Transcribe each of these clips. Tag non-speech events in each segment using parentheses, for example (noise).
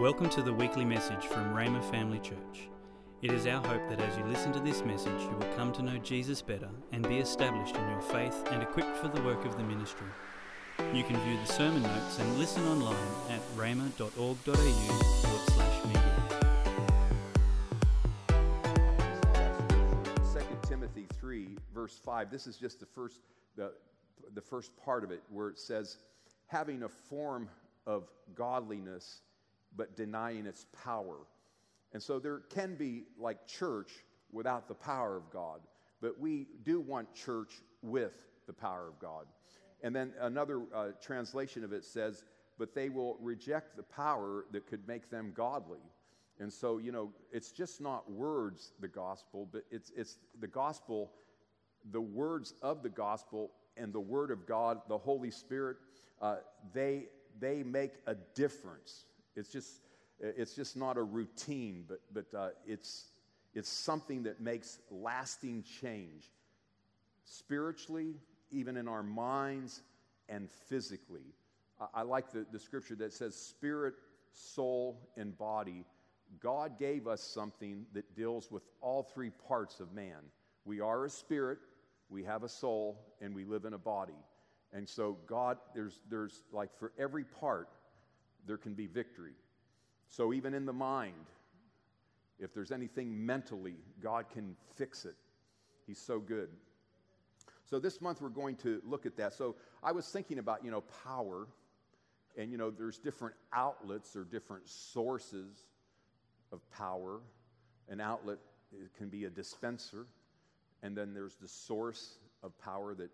Welcome to the weekly message from Rhema Family Church. It is our hope that as you listen to this message, you will come to know Jesus better and be established in your faith and equipped for the work of the ministry. You can view the sermon notes and listen online at media. Second Timothy 3, verse 5. This is just the first, the, the first part of it where it says, having a form of godliness but denying its power. And so there can be like church without the power of God, but we do want church with the power of God. And then another uh, translation of it says, but they will reject the power that could make them godly. And so, you know, it's just not words, the gospel, but it's, it's the gospel, the words of the gospel and the word of God, the Holy Spirit, uh, they, they make a difference. It's just, it's just not a routine, but, but uh, it's, it's something that makes lasting change spiritually, even in our minds, and physically. I, I like the, the scripture that says spirit, soul, and body. God gave us something that deals with all three parts of man. We are a spirit, we have a soul, and we live in a body. And so, God, there's, there's like for every part, there can be victory. So, even in the mind, if there's anything mentally, God can fix it. He's so good. So, this month we're going to look at that. So, I was thinking about, you know, power, and, you know, there's different outlets or different sources of power. An outlet can be a dispenser, and then there's the source of power that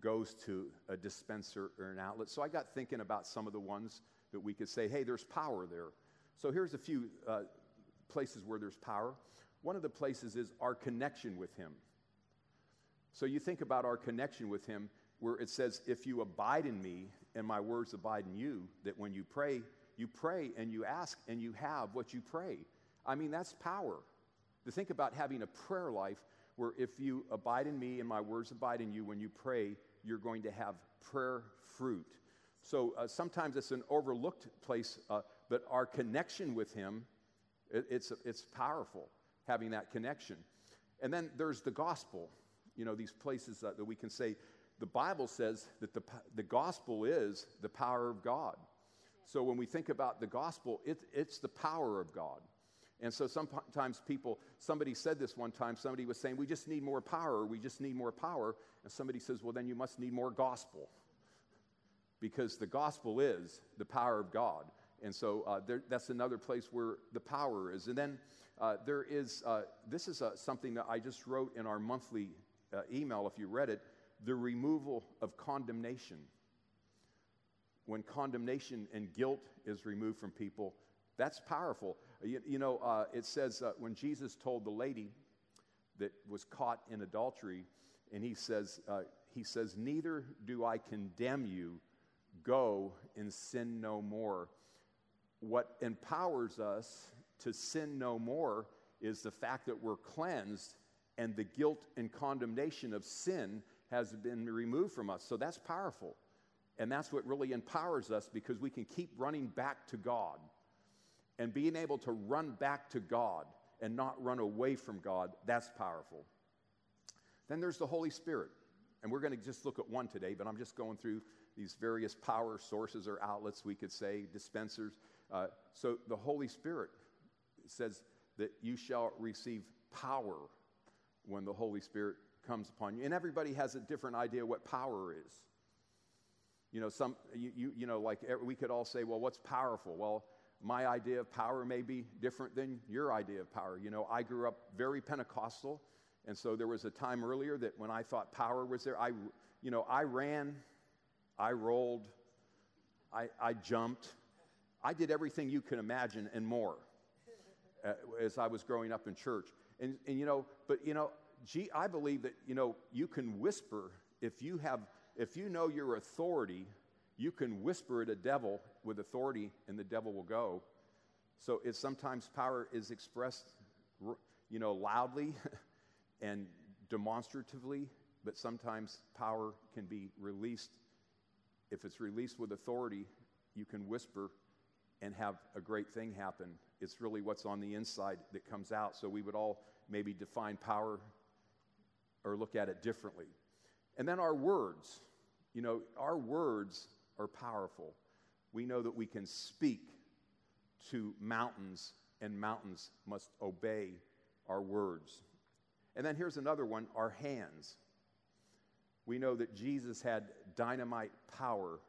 goes to a dispenser or an outlet. So, I got thinking about some of the ones that we could say, hey, there's power there. So here's a few uh, places where there's power. One of the places is our connection with Him. So you think about our connection with Him, where it says, If you abide in me and my words abide in you, that when you pray, you pray and you ask and you have what you pray. I mean, that's power. To think about having a prayer life where if you abide in me and my words abide in you, when you pray, you're going to have prayer fruit. So uh, sometimes it's an overlooked place, uh, but our connection with Him, it, it's, it's powerful having that connection. And then there's the gospel, you know, these places that, that we can say, the Bible says that the, the gospel is the power of God. So when we think about the gospel, it, it's the power of God. And so sometimes people, somebody said this one time, somebody was saying, we just need more power, we just need more power. And somebody says, well, then you must need more gospel because the gospel is the power of God. And so uh, there, that's another place where the power is. And then uh, there is, uh, this is uh, something that I just wrote in our monthly uh, email, if you read it the removal of condemnation. When condemnation and guilt is removed from people, that's powerful. You, you know, uh, it says when Jesus told the lady that was caught in adultery, and he says, he says, Neither do I condemn you Go and sin no more. What empowers us to sin no more is the fact that we're cleansed and the guilt and condemnation of sin has been removed from us. So that's powerful. And that's what really empowers us because we can keep running back to God. And being able to run back to God and not run away from God, that's powerful. Then there's the Holy Spirit. And we're going to just look at one today, but I'm just going through these various power sources or outlets, we could say, dispensers. Uh, so the Holy Spirit says that you shall receive power when the Holy Spirit comes upon you. And everybody has a different idea what power is. You know, some, you, you, you know, like we could all say, well, what's powerful? Well, my idea of power may be different than your idea of power. You know, I grew up very Pentecostal, and so there was a time earlier that when I thought power was there, I, you know, I ran I rolled, I, I jumped. I did everything you can imagine and more uh, as I was growing up in church. And, and you know, but you know, gee, I believe that, you know, you can whisper if you have, if you know your authority, you can whisper at a devil with authority and the devil will go. So it's sometimes power is expressed, you know, loudly (laughs) and demonstratively, but sometimes power can be released if it's released with authority, you can whisper and have a great thing happen. It's really what's on the inside that comes out. So we would all maybe define power or look at it differently. And then our words. You know, our words are powerful. We know that we can speak to mountains, and mountains must obey our words. And then here's another one our hands. We know that Jesus had dynamite power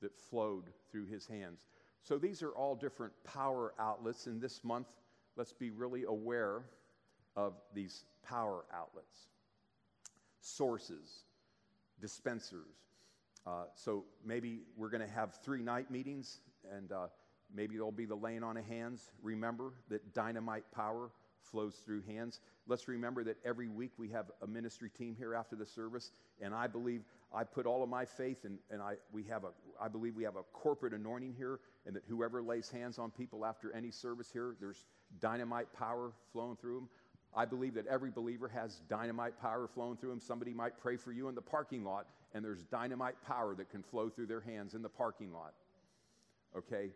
that flowed through his hands. So these are all different power outlets. And this month, let's be really aware of these power outlets, sources, dispensers. Uh, so maybe we're going to have three night meetings, and uh, maybe there'll be the laying on of hands. Remember that dynamite power flows through hands. Let's remember that every week we have a ministry team here after the service, and I believe I put all of my faith in, and I, we have a, I believe we have a corporate anointing here, and that whoever lays hands on people after any service here, there's dynamite power flowing through them. I believe that every believer has dynamite power flowing through them. Somebody might pray for you in the parking lot, and there's dynamite power that can flow through their hands in the parking lot. Okay?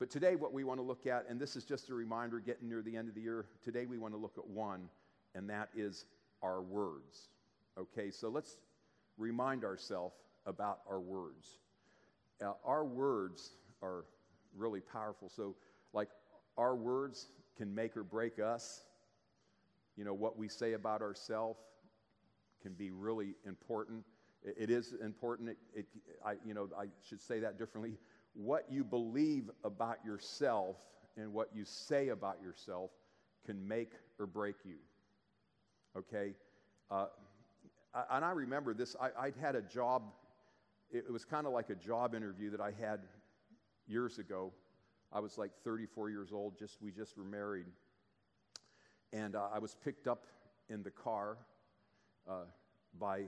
But today, what we want to look at, and this is just a reminder getting near the end of the year, today we want to look at one, and that is our words. Okay? So let's remind ourselves about our words. Uh, our words are really powerful. So, like, our words can make or break us you know, what we say about ourselves can be really important. it, it is important. It, it, I, you know, I should say that differently. What you believe about yourself and what you say about yourself can make or break you. Okay? Uh, and I remember this. I, I'd had a job, it was kind of like a job interview that I had years ago. I was like 34 years old, just we just were married. And uh, I was picked up in the car uh, by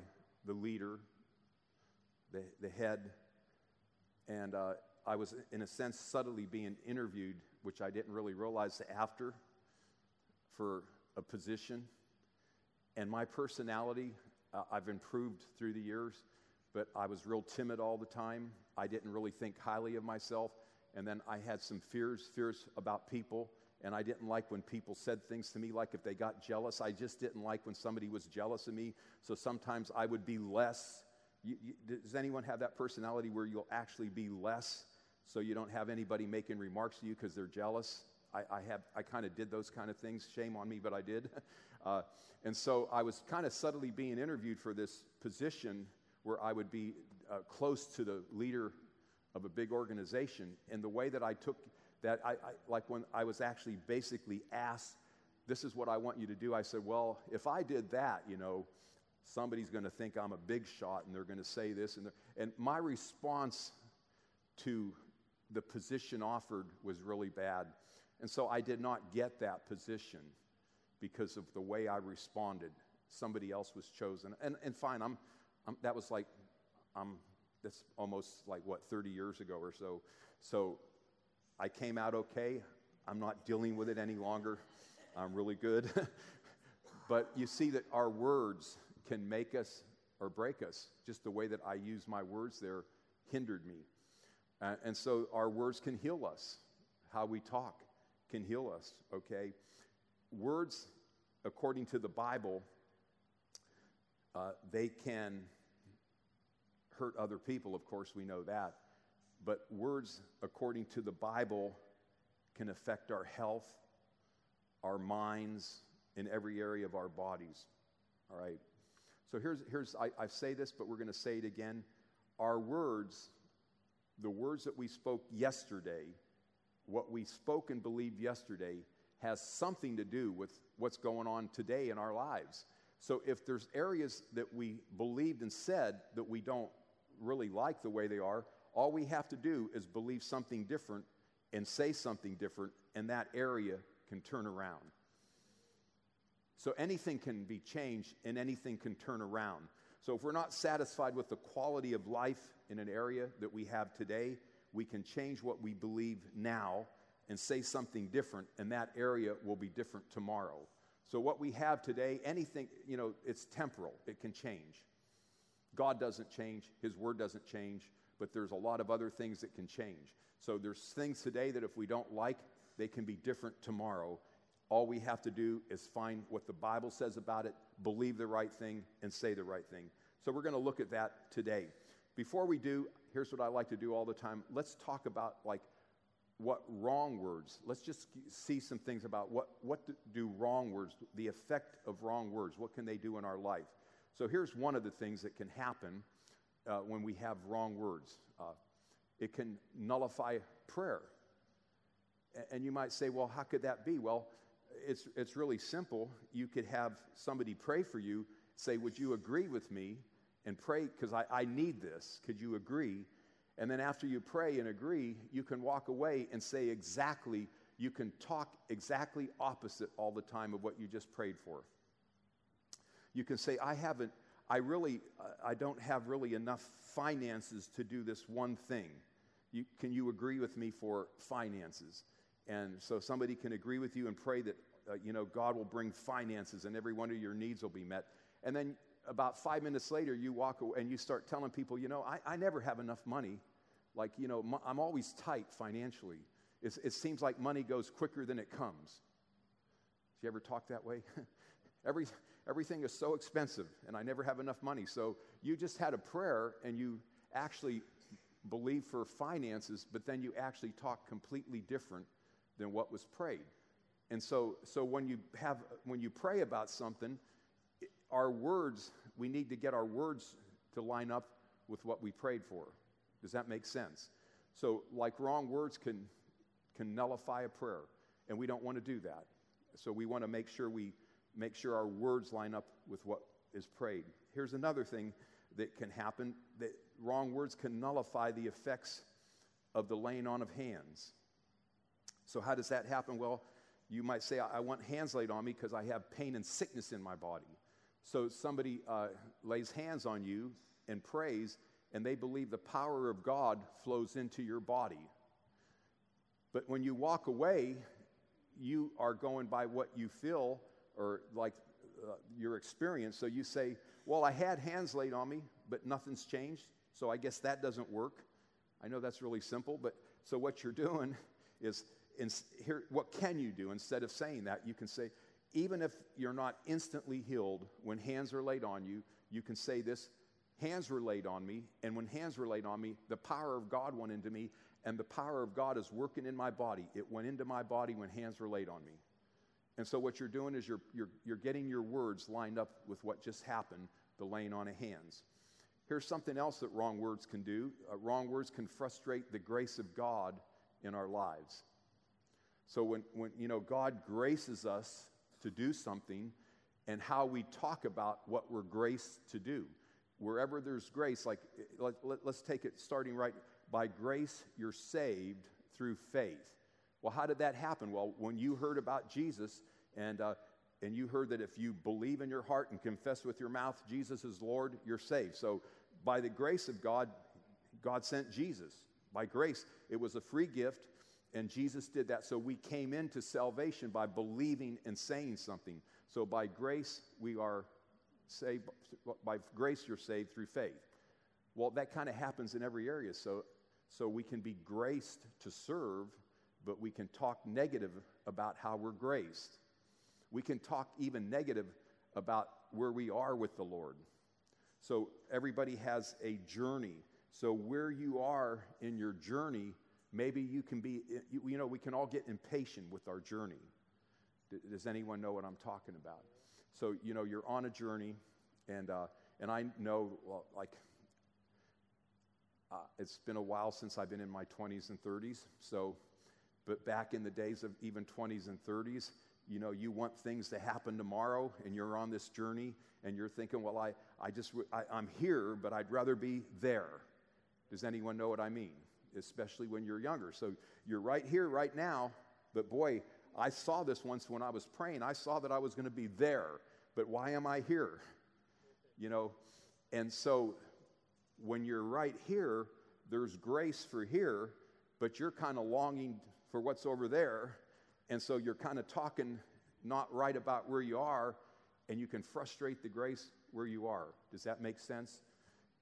the leader, the, the head, and uh, I was, in a sense, subtly being interviewed, which I didn't really realize after, for a position. And my personality, uh, I've improved through the years, but I was real timid all the time. I didn't really think highly of myself. And then I had some fears, fears about people and I didn't like when people said things to me like if they got jealous. I just didn't like when somebody was jealous of me. So sometimes I would be less. You, you, does anyone have that personality where you'll actually be less so you don't have anybody making remarks to you because they're jealous? I, I, have, I kind of did those kind of things. Shame on me, but I did. (laughs) Uh, and so I was kind of subtly being interviewed for this position where I would be uh, close to the leader of a big organization. And the way that I took that I, I, like when I was actually basically asked, this is what I want you to do, I said, well, if I did that, you know, somebody's going to think I'm a big shot and they're going to say this. And, and my response to the position offered was really bad. And so I did not get that position because of the way I responded. Somebody else was chosen. And, and fine, I'm, I'm, that was like, I'm, that's almost like what, 30 years ago or so. So I came out okay. I'm not dealing with it any longer. I'm really good. (laughs) but you see that our words can make us or break us. Just the way that I use my words there hindered me. Uh, and so our words can heal us. How we talk can heal us, okay? Words, according to the Bible, uh, they can hurt other people, of course, we know that. But words, according to the Bible, can affect our health, our minds, in every area of our bodies. All right? So here's, here's I, I say this, but we're going to say it again. Our words, the words that we spoke yesterday, what we spoke and believed yesterday, has something to do with what's going on today in our lives. So if there's areas that we believed and said that we don't really like the way they are, all we have to do is believe something different and say something different, and that area can turn around. So anything can be changed and anything can turn around. So if we're not satisfied with the quality of life in an area that we have today, we can change what we believe now and say something different, and that area will be different tomorrow. So what we have today, anything, you know, it's temporal, it can change. God doesn't change, His Word doesn't change but there's a lot of other things that can change. So there's things today that if we don't like, they can be different tomorrow. All we have to do is find what the Bible says about it, believe the right thing, and say the right thing. So we're going to look at that today. Before we do, here's what I like to do all the time. Let's talk about like what wrong words. Let's just see some things about what what do wrong words, the effect of wrong words. What can they do in our life? So here's one of the things that can happen uh, when we have wrong words. Uh, it can nullify prayer. And you might say, well, how could that be? Well, it's, it's really simple. You could have somebody pray for you, say, Would you agree with me? And pray, because I, I need this. Could you agree? And then after you pray and agree, you can walk away and say exactly, you can talk exactly opposite all the time of what you just prayed for. You can say, I haven't, I really, uh, I don't have really enough finances to do this one thing. You, can you agree with me for finances? And so somebody can agree with you and pray that, uh, you know, God will bring finances and every one of your needs will be met. And then about five minutes later, you walk away and you start telling people, you know, I, I never have enough money. Like, you know, I'm always tight financially. It's, it seems like money goes quicker than it comes. Do you ever talk that way? (laughs) Every, everything is so expensive and I never have enough money. So you just had a prayer and you actually believe for finances, but then you actually talk completely different than what was prayed. And so, so when you have when you pray about something, our words, we need to get our words to line up with what we prayed for. Does that make sense? So, like wrong words can can nullify a prayer, and we don't want to do that. So we want to make sure we make sure our words line up with what is prayed. Here's another thing that can happen that wrong words can nullify the effects of the laying on of hands. So, how does that happen? Well, you might say, I want hands laid on me because I have pain and sickness in my body. So, somebody uh, lays hands on you and prays, and they believe the power of God flows into your body. But when you walk away, you are going by what you feel or like uh, your experience. So you say, Well, I had hands laid on me, but nothing's changed. So I guess that doesn't work. I know that's really simple, but so what you're (laughs) doing is here, what can you do? Instead of saying that, you can say, even if you're not instantly healed, when hands are laid on you, you can say this hands were laid on me, and when hands were laid on me, the power of God went into me, and the power of God is working in my body. It went into my body when hands were laid on me. And so, what you're doing is you're, you're, you're getting your words lined up with what just happened, the laying on of hands. Here's something else that wrong words can do uh, wrong words can frustrate the grace of God in our lives. So, when, when you know, God graces us to do something, and how we talk about what we're graced to do. Wherever there's grace, like let, let, let's take it starting right by grace, you're saved through faith. Well, how did that happen? Well, when you heard about Jesus and, uh, and you heard that if you believe in your heart and confess with your mouth Jesus is Lord, you're saved. So, by the grace of God, God sent Jesus. By grace, it was a free gift, and Jesus did that. So, we came into salvation by believing and saying something. So, by grace, we are saved. By grace, you're saved through faith. Well, that kind of happens in every area. So, so we can be graced to serve but we can talk negative about how we're graced. We can talk even negative about where we are with the Lord. So everybody has a journey. So where you are in your journey, maybe you can be, you know, we can all get impatient with our journey. Does anyone know what I'm talking about? So, you know, you're on a journey, and, uh, and I know, well, like, uh, it's been a while since I've been in my 20s and 30s. So, but back in the days of even 20s and 30s, you know, you want things to happen tomorrow and you're on this journey and you're thinking, well, I, I just, I, I'm here, but I'd rather be there. Does anyone know what I mean? Especially when you're younger. So you're right here, right now, but boy, I saw this once when I was praying. I saw that I was going to be there, but why am I here? You know, and so when you're right here, there's grace for here, but you're kind of longing for what's over there. And so you're kind of talking not right about where you are, and you can frustrate the grace where you are. Does that make sense?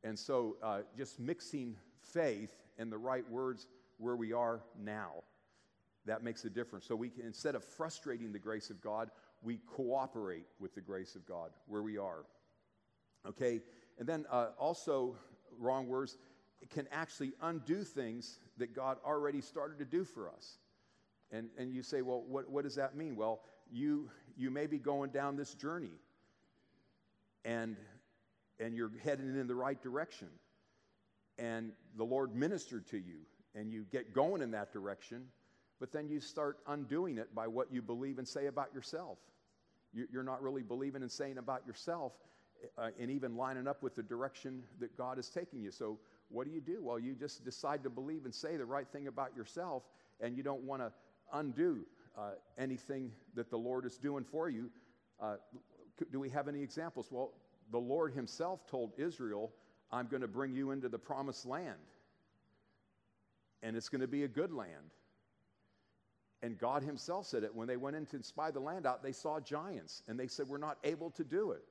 And so uh, just mixing faith and the right words where we are now. That makes a difference. So we can, instead of frustrating the grace of God, we cooperate with the grace of God where we are. Okay? And then uh, also, wrong words, can actually undo things that God already started to do for us. And, and you say, well, what, what does that mean? Well, you, you may be going down this journey and, and you're heading in the right direction. And the Lord ministered to you and you get going in that direction, but then you start undoing it by what you believe and say about yourself. You're not really believing and saying about yourself uh, and even lining up with the direction that God is taking you. So, what do you do? Well, you just decide to believe and say the right thing about yourself, and you don't want to undo uh, anything that the Lord is doing for you. Uh, do we have any examples? Well, the Lord Himself told Israel, I'm going to bring you into the promised land, and it's going to be a good land. And God Himself said it when they went in to spy the land out, they saw giants, and they said, We're not able to do it.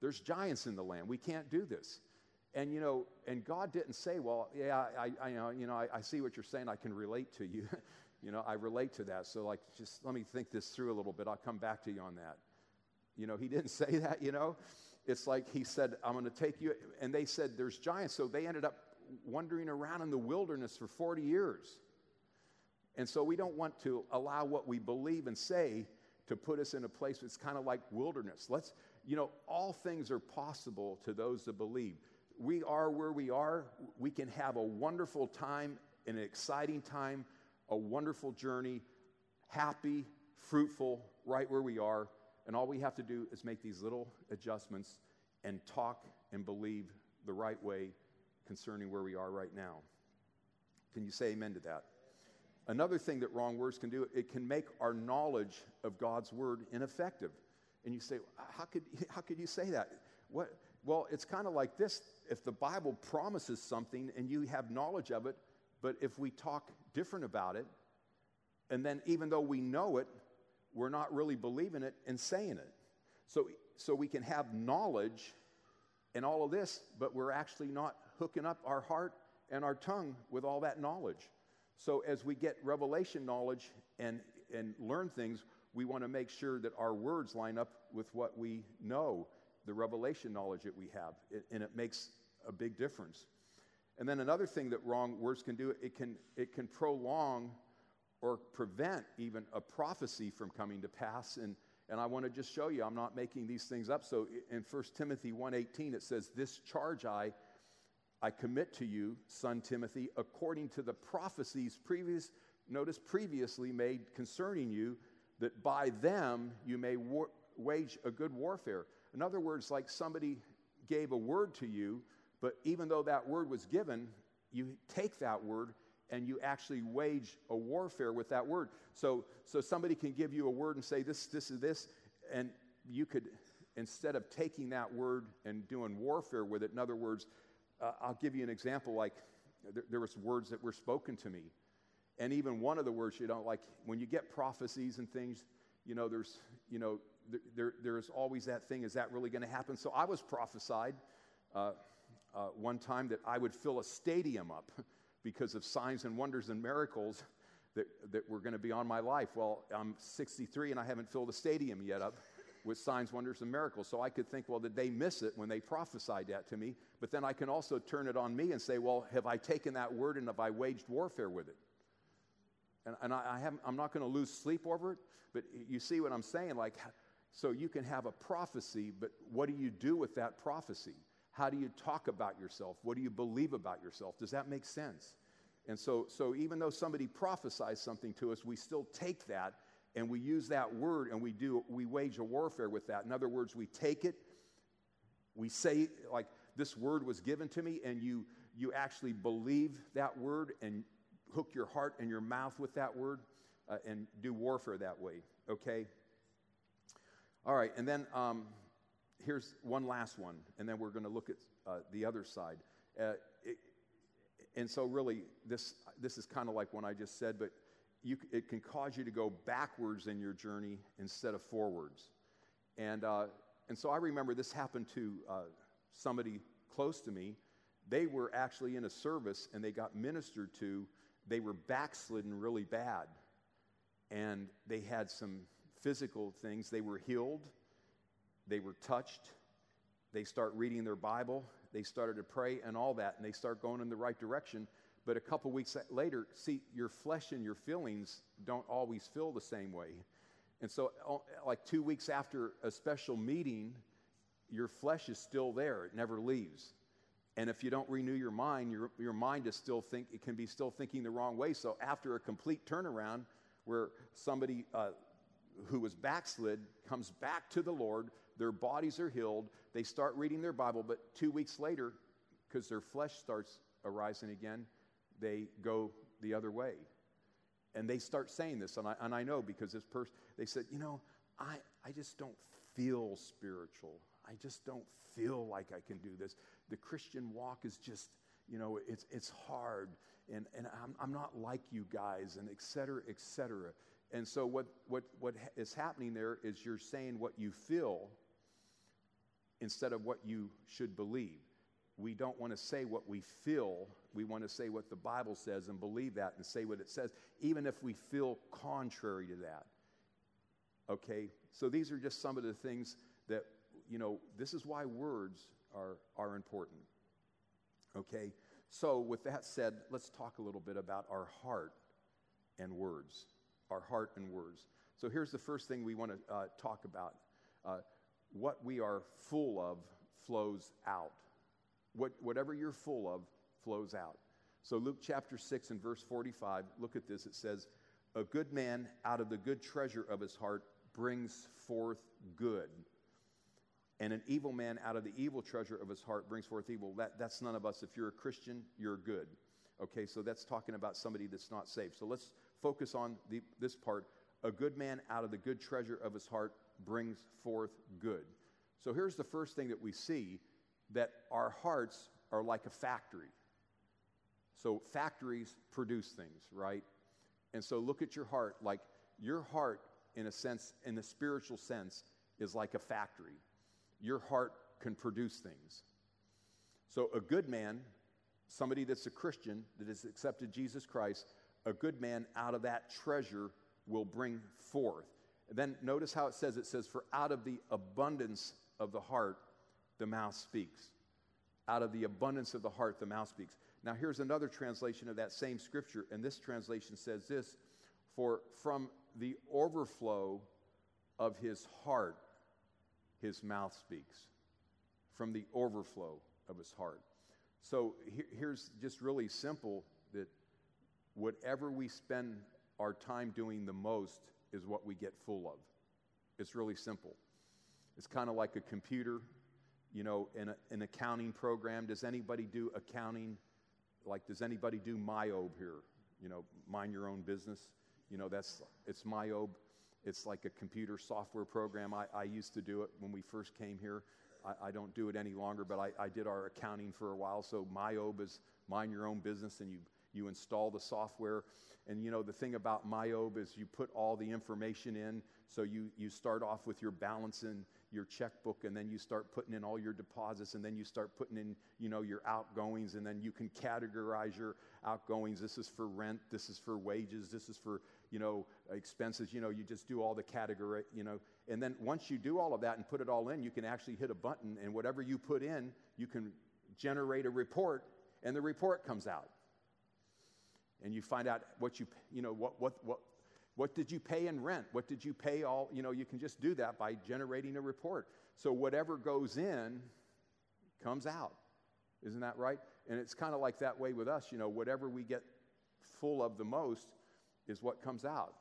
There's giants in the land. We can't do this. And you know, and God didn't say, "Well, yeah, I, I you know, you know, I, I see what you're saying. I can relate to you. (laughs) you know, I relate to that. So like, just let me think this through a little bit. I'll come back to you on that." You know, He didn't (laughs) say that. You know, it's like He said, "I'm going to take you," and they said, "There's giants." So they ended up wandering around in the wilderness for 40 years. And so we don't want to allow what we believe and say to put us in a place that's kind of like wilderness. Let's, you know, all things are possible to those that believe. We are where we are. We can have a wonderful time, an exciting time, a wonderful journey, happy, fruitful, right where we are. And all we have to do is make these little adjustments and talk and believe the right way concerning where we are right now. Can you say amen to that? Another thing that wrong words can do, it can make our knowledge of God's word ineffective. And you say, how could, how could you say that? What? Well, it's kind of like this. If the Bible promises something and you have knowledge of it, but if we talk different about it, and then even though we know it, we're not really believing it and saying it. So, so we can have knowledge and all of this, but we're actually not hooking up our heart and our tongue with all that knowledge. So as we get revelation knowledge and, and learn things, we want to make sure that our words line up with what we know, the revelation knowledge that we have, it, and it makes a big difference. And then another thing that wrong words can do, it can, it can prolong or prevent even a prophecy from coming to pass. And, and I want to just show you, I'm not making these things up. So in 1 Timothy 1.18, it says, This charge I I commit to you, son Timothy, according to the prophecies previous, notice previously made concerning you, that by them you may war- wage a good warfare. In other words, like somebody gave a word to you, but even though that word was given, you take that word and you actually wage a warfare with that word. So, so somebody can give you a word and say, this, this is this, and you could, instead of taking that word and doing warfare with it, in other words, uh, I'll give you an example like there, there was words that were spoken to me. And even one of the words, you know, like when you get prophecies and things, you know, there's, you know, there, there's always that thing, is that really going to happen? So I was prophesied uh, uh, one time that I would fill a stadium up (laughs) because of signs and wonders and miracles that, that were going to be on my life. Well, I'm 63 and I haven't filled a stadium yet up with signs, wonders, and miracles. So I could think, well, did they miss it when they prophesied that to me? But then I can also turn it on me and say, well, have I taken that word and have I waged warfare with it? And, and I, I haven't, I'm not going to lose sleep over it, but you see what I'm saying? Like, so you can have a prophecy, but what do you do with that prophecy? How do you talk about yourself? What do you believe about yourself? Does that make sense? And so, so even though somebody prophesies something to us, we still take that and we use that word and we do we wage a warfare with that in other words we take it we say like this word was given to me and you you actually believe that word and hook your heart and your mouth with that word uh, and do warfare that way okay all right and then um, here's one last one and then we're going to look at uh, the other side uh, it, and so really this this is kind of like what i just said but you, it can cause you to go backwards in your journey instead of forwards. And, uh, and so I remember this happened to uh, somebody close to me. They were actually in a service and they got ministered to, they were backslidden really bad. And they had some physical things. They were healed, they were touched, they start reading their Bible, they started to pray and all that, and they start going in the right direction. But a couple weeks later, see, your flesh and your feelings don't always feel the same way. And so, uh, like two weeks after a special meeting, your flesh is still there, it never leaves. And if you don't renew your mind, your, your mind is still think it can be still thinking the wrong way. So after a complete turnaround, where somebody uh, who was backslid comes back to the Lord, their bodies are healed, they start reading their Bible, but two weeks later, because their flesh starts arising again, they go the other way. And they start saying this, and I, and I know because this person, they said, you know, I, I just don't feel spiritual. I just don't feel like I can do this. The Christian walk is just, you know, it's, it's hard, and, and I'm, I'm not like you guys, and et cetera, et cetera. And so, what, what, what is happening there is you're saying what you feel instead of what you should believe. We don't want to say what we feel. We want to say what the Bible says and believe that and say what it says, even if we feel contrary to that. Okay? So these are just some of the things that you know, this is why words are, are important. Okay? So, with that said, let's talk a little bit about our heart and words. Our heart and words. So, here's the first thing we want to uh, talk about uh, what we are full of flows out. What, whatever you're full of flows out. So, Luke chapter 6 and verse 45, look at this. It says, A good man out of the good treasure of his heart brings forth good and an evil man out of the evil treasure of his heart brings forth evil. That, that's none of us. If you're a Christian, you're good. Okay, so that's talking about somebody that's not saved. So let's focus on the, this part. A good man out of the good treasure of his heart brings forth good. So here's the first thing that we see that our hearts are like a factory. So factories produce things, right? And so look at your heart like your heart, in a sense, in a spiritual sense, is like a factory your heart can produce things. So, a good man, somebody that's a Christian that has accepted Jesus Christ, a good man out of that treasure will bring forth. Then notice how it says it says, For out of the abundance of the heart, the mouth speaks. Out of the abundance of the heart, the mouth speaks. Now, here's another translation of that same scripture, and this translation says this For from the overflow of his heart, his mouth speaks, from the overflow of his heart. So here's just really simple that whatever we spend our time doing the most is what we get full of. It's really simple. It's kind of like a computer, you know, in a, an accounting program. Does anybody do accounting? Like, does anybody do MYOB here? You know, mind your own business. You know, that's it's MYOB. It's like a computer software program. I, I used to do it when we first came here. I, I don't do it any longer, but I, I, did our accounting for a while. So MYOB is mind your own business, and you, you install the software. And you know, the thing about MYOB is you put all the information in. So you, you start off with your balance in your checkbook, and then you start putting in all your deposits, and then you start putting in, you know, your outgoings, and then you can categorize your outgoings. This is for rent, this is for wages, this is for you know, expenses, you know, you just do all the category, you know. And then once you do all of that and put it all in, you can actually hit a button, and whatever you put in, you can generate a report, and the report comes out. And you find out what you, you know, what, what, what, what did you pay in rent? What did you pay all, you know, you can just do that by generating a report. So whatever goes in comes out. Isn't that right? And it's kind of like that way with us, you know, whatever we get full of the most, is what comes out.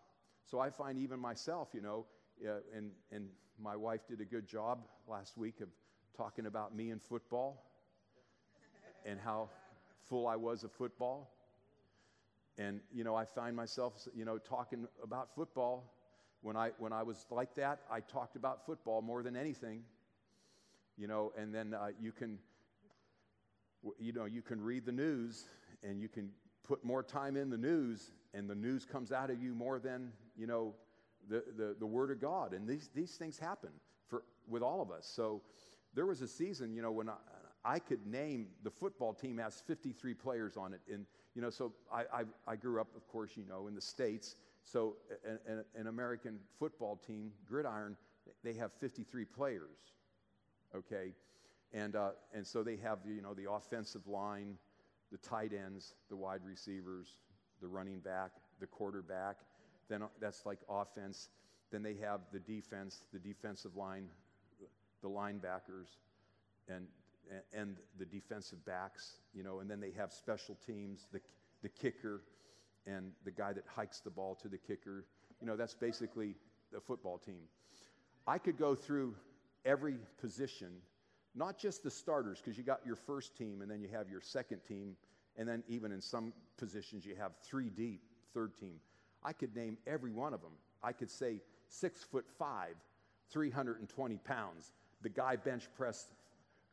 So I find even myself, you know, uh, and, and my wife did a good job last week of talking about me and football and how full I was of football. And, you know, I find myself, you know, talking about football. When I, when I was like that, I talked about football more than anything. You know, and then uh, you can, you know, you can read the news and you can put more time in the news and the news comes out of you more than, you know, the, the, the Word of God. And these, these things happen for, with all of us. So there was a season, you know, when I, I could name the football team has 53 players on it. And, You know, so I, I, I grew up, of course, you know, in the States. So an, an American football team, Gridiron, they have 53 players, okay? And, uh, and so they have, you know, the offensive line, the tight ends, the wide receivers, the running back, the quarterback. Then uh, that's like offense. Then they have the defense, the defensive line, the linebackers, and, and the defensive backs, you know, and then they have special teams, the, the kicker, and the guy that hikes the ball to the kicker. You know, that's basically the football team. I could go through every position, not just the starters, because you got your first team and then you have your second team, and then even in some positions you have three deep, third team. I could name every one of them. I could say six foot five, 320 pounds. The guy bench pressed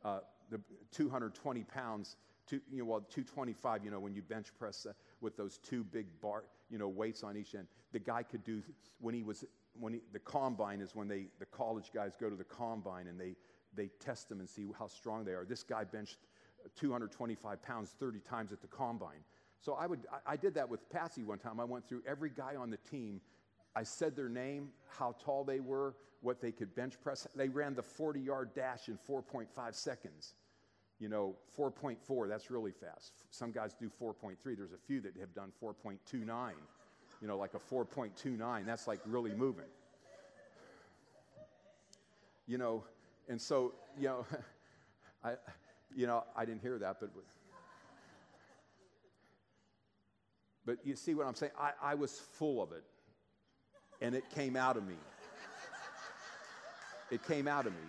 uh, the 220 pounds, to, you know, well, 225, you know, when you bench press uh, with those two big bar, you know, weights on each end. The guy could do, when he was, when he, the combine is when they, the college guys go to the combine and they, they test them and see how strong they are. This guy benched 225 pounds 30 times at the combine. So I, would, I, I did that with Patsy one time. I went through every guy on the team. I said their name, how tall they were, what they could bench press. They ran the 40 yard dash in 4.5 seconds. You know, 4.4, that's really fast. Some guys do 4.3. There's a few that have done 4.29. You know, like a 4.29, that's like really moving. You know, and so, you know, (laughs) I, you know, I didn't hear that, but But you see what I'm saying? I, I was full of it, and it came out of me. It came out of me.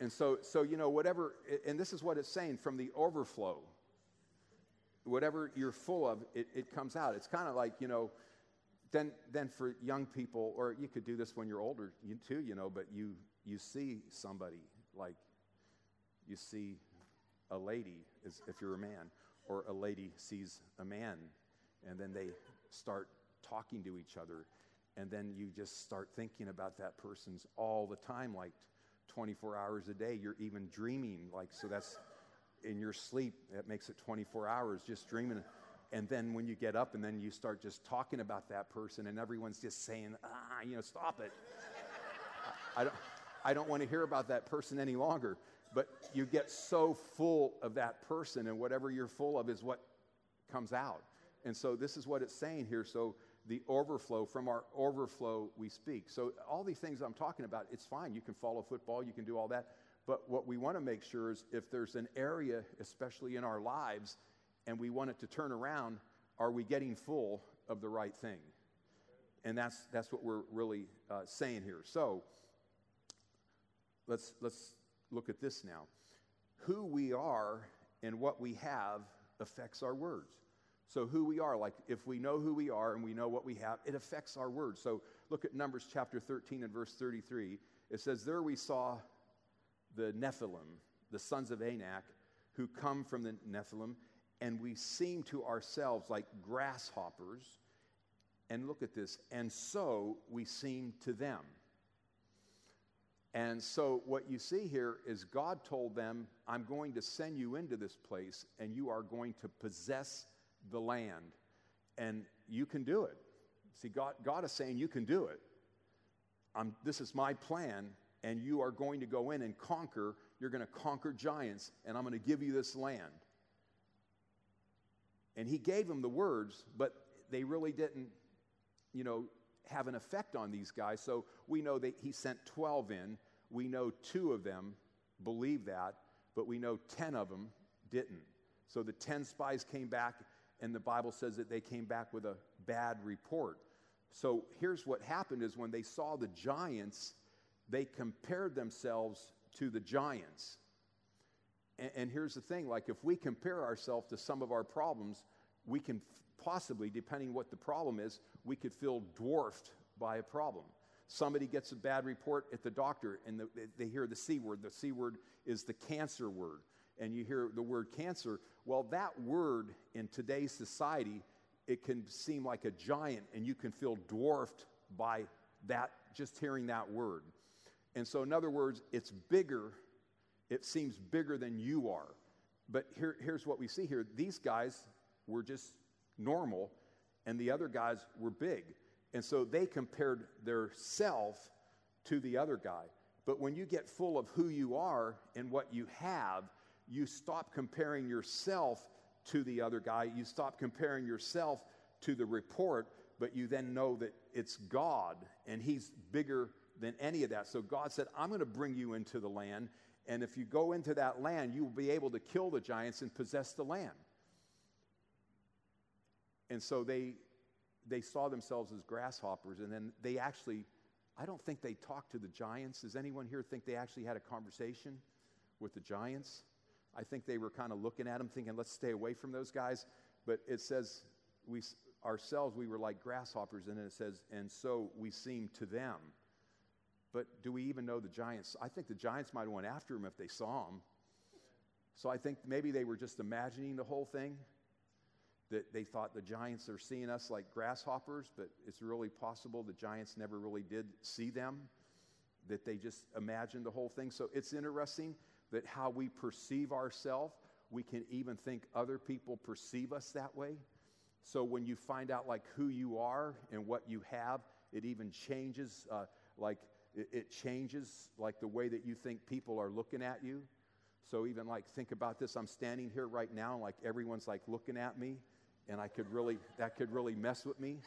And so, so, you know, whatever, and this is what it's saying from the overflow. Whatever you're full of, it, it comes out. It's kind of like, you know, then, then for young people, or you could do this when you're older you too, you know, but you, you see somebody, like you see a lady, if you're a man, or a lady sees a man, and then they start talking to each other, and then you just start thinking about that person's all the time, like 24 hours a day. You're even dreaming, like, so that's in your sleep, that makes it 24 hours just dreaming. And then when you get up and then you start just talking about that person, and everyone's just saying, ah, you know, stop it. I, I don't, I don't want to hear about that person any longer but you get so full of that person, and whatever you're full of is what comes out. And so this is what it's saying here. So the overflow, from our overflow we speak. So all these things I'm talking about, it's fine. You can follow football, you can do all that. But what we want to make sure is if there's an area, especially in our lives, and we want it to turn around, are we getting full of the right thing? And that's, that's what we're really uh, saying here. So let's, let's look at this now. Who we are and what we have affects our words. So, who we are, like if we know who we are and we know what we have, it affects our words. So, look at Numbers chapter 13 and verse 33. It says, There we saw the Nephilim, the sons of Anak, who come from the Nephilim, and we seem to ourselves like grasshoppers. And look at this, and so we seem to them. And so, what you see here is God told them, I'm going to send you into this place, and you are going to possess the land. And you can do it. See, God, God is saying, You can do it. I'm, this is my plan, and you are going to go in and conquer. You're going to conquer giants, and I'm going to give you this land. And he gave them the words, but they really didn't, you know, have an effect on these guys. So we know that he sent 12 in. We know two of them believed that, but we know 10 of them didn't. So the 10 spies came back, and the Bible says that they came back with a bad report. So here's what happened is when they saw the giants, they compared themselves to the giants. And, and here's the thing like if we compare ourselves to some of our problems, we can possibly, depending what the problem is, we could feel dwarfed by a problem. Somebody gets a bad report at the doctor and the, they hear the C word. The C word is the cancer word. And you hear the word cancer. Well, that word in today's society, it can seem like a giant and you can feel dwarfed by that, just hearing that word. And so, in other words, it's bigger, it seems bigger than you are. But here, here's what we see here these guys were just normal, and the other guys were big. And so they compared their self to the other guy. But when you get full of who you are and what you have, you stop comparing yourself to the other guy. You stop comparing yourself to the report, but you then know that it's God and He's bigger than any of that. So God said, I'm going to bring you into the land. And if you go into that land, you will be able to kill the giants and possess the land. And so they, they saw themselves as grasshoppers, and then they actually, I don't think they talked to the giants. Does anyone here think they actually had a conversation with the giants? I think they were kind of looking at them, thinking, let's stay away from those guys. But it says, we ourselves, we were like grasshoppers, and then it says, and so we seemed to them. But do we even know the giants? I think the giants might have went after him if they saw him. So I think maybe they were just imagining the whole thing. That they thought the giants are seeing us like grasshoppers, but it's really possible the giants never really did see them. That they just imagined the whole thing. So it's interesting that how we perceive ourselves, we can even think other people perceive us that way. So when you find out like who you are and what you have, it even changes, uh, like it, changes like the way that you think people are looking at you. So even like think about this. I'm standing here right now, and like everyone's like looking at me, and I could really that could really mess with me. (laughs)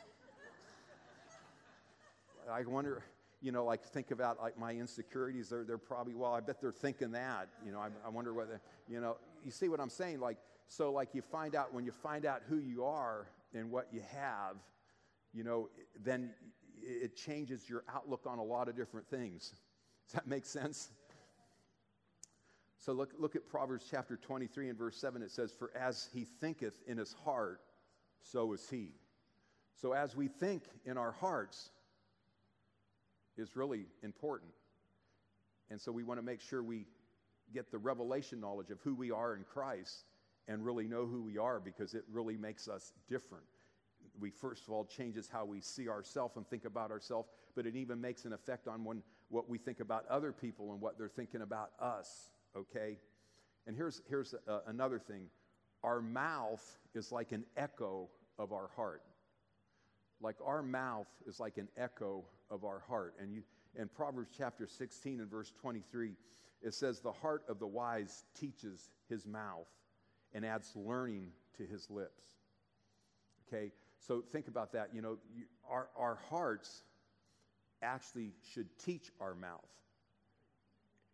I wonder you know, like think about like my insecurities. They're, they're probably, well, I bet they're thinking that. You know, I, I wonder whether, you know, you see what I'm saying? Like, so like you find out, when you find out who you are and what you have, you know, then it changes your outlook on a lot of different things. Does that make sense? So look, look at Proverbs chapter 23 and verse 7. It says, For as he thinketh in his heart, so is he. So as we think in our hearts, is really important. And so we want to make sure we get the revelation knowledge of who we are in Christ and really know who we are because it really makes us different. We first of all changes how we see ourselves and think about ourselves, but it even makes an effect on when, what we think about other people and what they're thinking about us, okay? And here's, here's uh, another thing our mouth is like an echo of our heart. Like our mouth is like an echo of our heart. And you, in Proverbs chapter 16 and verse 23, it says, The heart of the wise teaches his mouth and adds learning to his lips. Okay, so think about that. You know, you, our, our hearts actually should teach our mouth.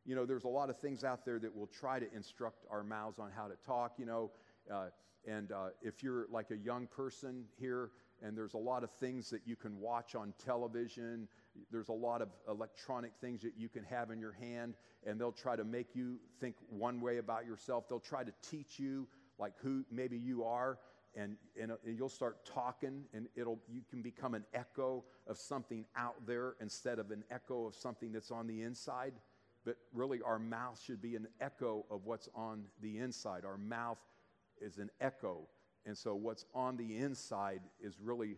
You know, there's a lot of things out there that will try to instruct our mouths on how to talk, you know. Uh, and uh, if you're like a young person here, and there's a lot of things that you can watch on television. There's a lot of electronic things that you can have in your hand, and they'll try to make you think one way about yourself. They'll try to teach you like who maybe you are, and, and, and you'll start talking, and it'll you can become an echo of something out there instead of an echo of something that's on the inside. But really, our mouth should be an echo of what's on the inside. Our mouth is an echo and so, what's on the inside is really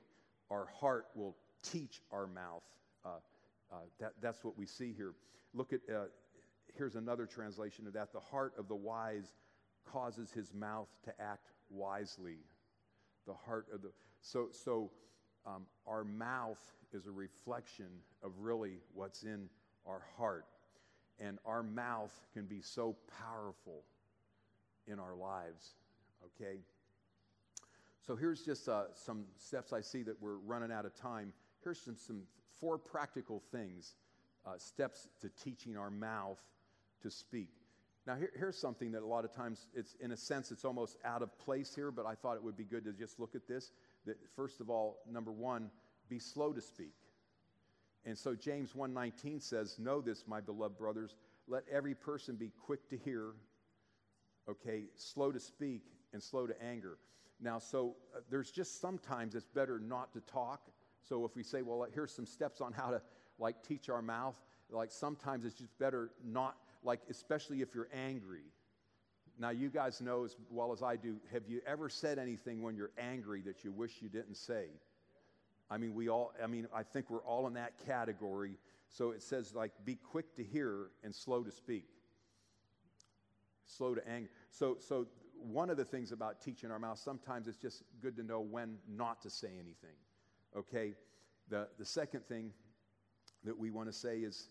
our heart will teach our mouth. Uh, uh, that, that's what we see here. Look at, uh, here's another translation of that. The heart of the wise causes his mouth to act wisely. The heart of the, so, so um, our mouth is a reflection of really what's in our heart. And our mouth can be so powerful in our lives, okay? So here's just uh, some steps I see that we're running out of time. Here's some, some four practical things, uh, steps to teaching our mouth to speak. Now, here, here's something that a lot of times, it's in a sense, it's almost out of place here, but I thought it would be good to just look at this. That first of all, number one, be slow to speak. And so James 1:19 says, "Know this, my beloved brothers, let every person be quick to hear, okay, slow to speak, and slow to anger." Now, so uh, there's just sometimes it's better not to talk. So if we say, well, here's some steps on how to like teach our mouth, like sometimes it's just better not, like, especially if you're angry. Now, you guys know as well as I do, have you ever said anything when you're angry that you wish you didn't say? I mean, we all, I mean, I think we're all in that category. So it says, like, be quick to hear and slow to speak. slow to anger. So, so one of the things about teaching our mouth, sometimes it's just good to know when not to say anything. Okay? The, the second thing that we want to say is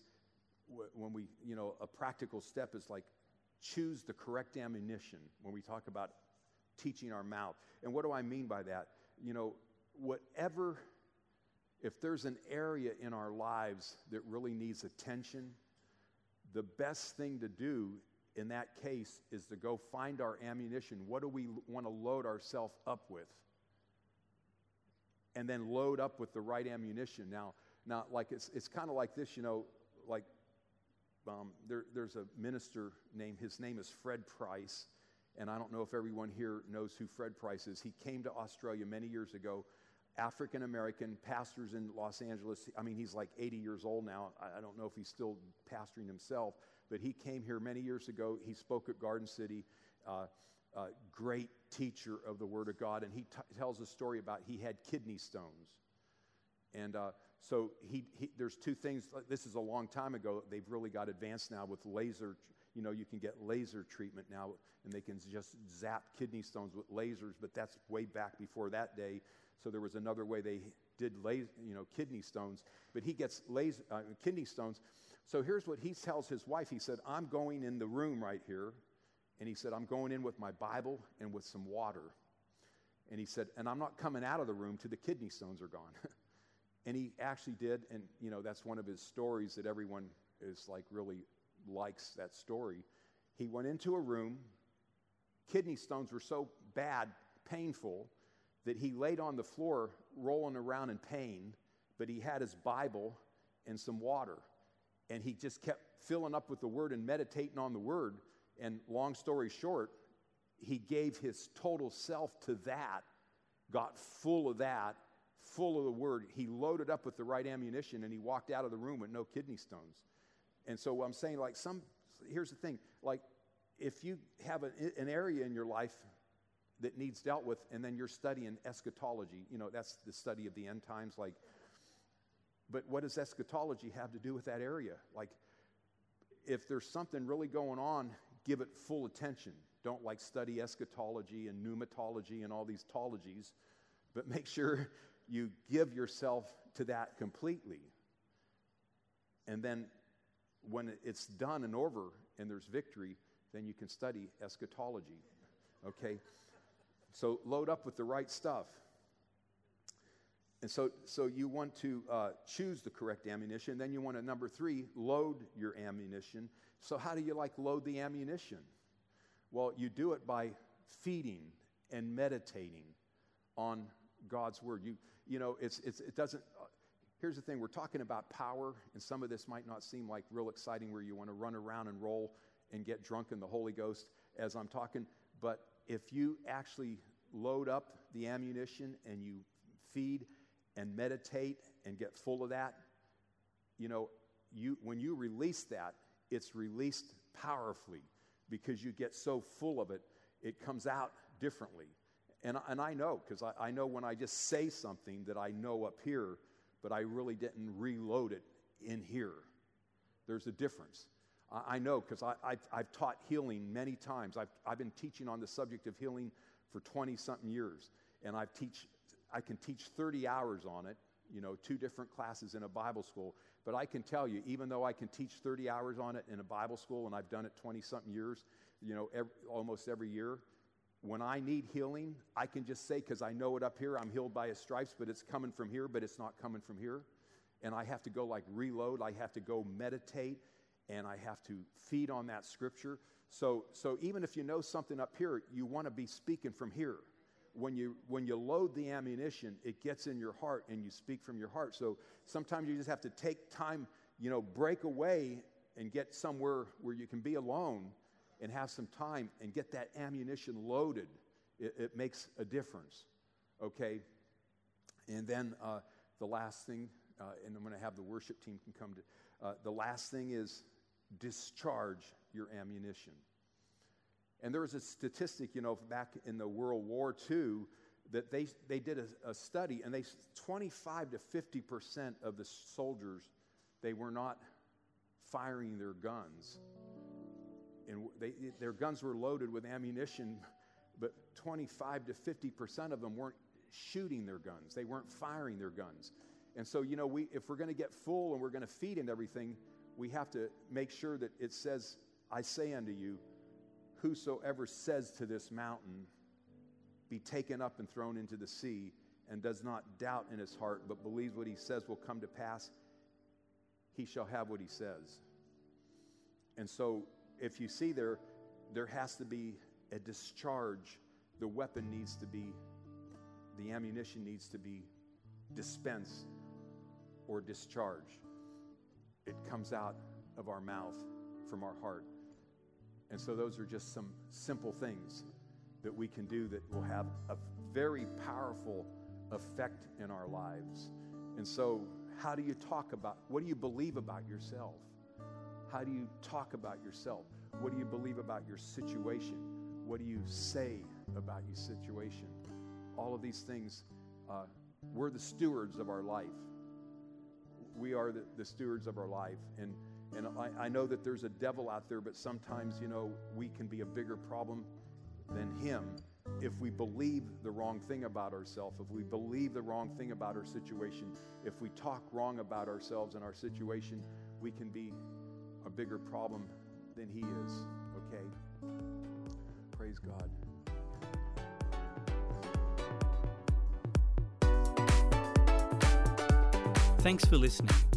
when we, you know, a practical step is like choose the correct ammunition when we talk about teaching our mouth. And what do I mean by that? You know, whatever, if there's an area in our lives that really needs attention, the best thing to do in that case is to go find our ammunition. What do we want to load ourselves up with? And then load up with the right ammunition. Now, now like it's, it's kind of like this, you know, like um, there, there's a minister named, his name is Fred Price. And I don't know if everyone here knows who Fred Price is. He came to Australia many years ago, African American, pastors in Los Angeles. I mean, he's like 80 years old now. I don't know if he's still pastoring himself, but he came here many years ago. He spoke at Garden City. Uh, uh, great teacher of the Word of God. And he t- tells a story about he had kidney stones. And uh, so he, he, there's two things. This is a long time ago. They've really got advanced now with laser. You know, you can get laser treatment now, and they can just zap kidney stones with lasers. But that's way back before that day. So there was another way they did, laser, you know, kidney stones. But he gets laser, uh, kidney stones. So here's what he tells his wife. He said, "I'm going in the room right here," and he said, "I'm going in with my Bible and with some water." And he said, "And I'm not coming out of the room till the kidney stones are gone." (laughs) And he actually did, and you know, that's one of his stories that everyone is like really likes that story. He went into a room, kidney stones were so bad, painful, that he laid on the floor rolling around in pain, but he had his Bible and some water. And he just kept filling up with the word and meditating on the word. And long story short, he gave his total self to that, got full of that, full of the word. He loaded up with the right ammunition and he walked out of the room with no kidney stones. And so I'm saying, like, some, here's the thing like, if you have a, an area in your life that needs dealt with, and then you're studying eschatology, you know, that's the study of the end times, like, but what does eschatology have to do with that area? Like, if there's something really going on, give it full attention. Don't like study eschatology and pneumatology and all these tologies, but (laughs) make sure you give yourself to that completely. And then when it's done and over and there's victory, then you can study eschatology. Okay? So load up with the right stuff. And so, so you want to uh, choose the correct ammunition. Then you want to, number three, load your ammunition. So, how do you like load the ammunition? Well, you do it by feeding and meditating on God's word. You, you know, it's, it's, it doesn't. Uh, here's the thing we're talking about power, and some of this might not seem like real exciting where you want to run around and roll and get drunk in the Holy Ghost as I'm talking. But if you actually load up the ammunition and you feed and meditate and get full of that, you know, you, when you release that, it's released powerfully because you get so full of it, it comes out differently. And, and I know, because I, I know when I just say something that I know up here, but I really didn't reload it in here. There's a difference. I, I know because I've, I've taught healing many times. I've, I've been teaching on the subject of healing for 20 something years. And I've teach, I can teach 30 hours on it, you know, two different classes in a Bible school. But I can tell you, even though I can teach 30 hours on it in a Bible school and I've done it 20 something years, you know, every, almost every year, when I need healing, I can just say, because I know it up here, I'm healed by his stripes, but it's coming from here, but it's not coming from here. And I have to go like reload, I have to go meditate, and I have to feed on that scripture. So, so even if you know something up here, you want to be speaking from here. When you, when you load the ammunition, it gets in your heart and you speak from your heart. So sometimes you just have to take time, you know, break away and get somewhere where you can be alone and have some time and get that ammunition loaded, it, it makes a difference. Okay? And then uh, the last thing, uh, and I'm going to have the worship team can come to, uh, the last thing is discharge your ammunition. And there was a statistic, you know, back in the World War II that they, they did a, a study, and they 25 to 50 percent of the soldiers, they were not firing their guns and they, their guns were loaded with ammunition, but 25 to 50 percent of them weren't shooting their guns. They weren't firing their guns. And so, you know, we, if we're going to get full and we're going to feed and everything, we have to make sure that it says, I say unto you, whosoever says to this mountain, be taken up and thrown into the sea, and does not doubt in his heart, but believes what he says will come to pass, he shall have what he says. And so, if you see there, there has to be a discharge. The weapon needs to be, the ammunition needs to be dispensed or discharged. It comes out of our mouth from our heart. And so, those are just some simple things that we can do that will have a very powerful effect in our lives. And so, how do you talk about, what do you believe about yourself? How do you talk about yourself? What do you believe about your situation? What do you say about your situation? All of these things, uh, we're the stewards of our life. We are the, the stewards of our life. And, and I, I know that there's a devil out there, but sometimes, you know, we can be a bigger problem than him if we believe the wrong thing about ourselves, if we believe the wrong thing about our situation, if we talk wrong about ourselves and our situation, we can be a bigger problem than he is. Okay? Praise God. Thanks for listening.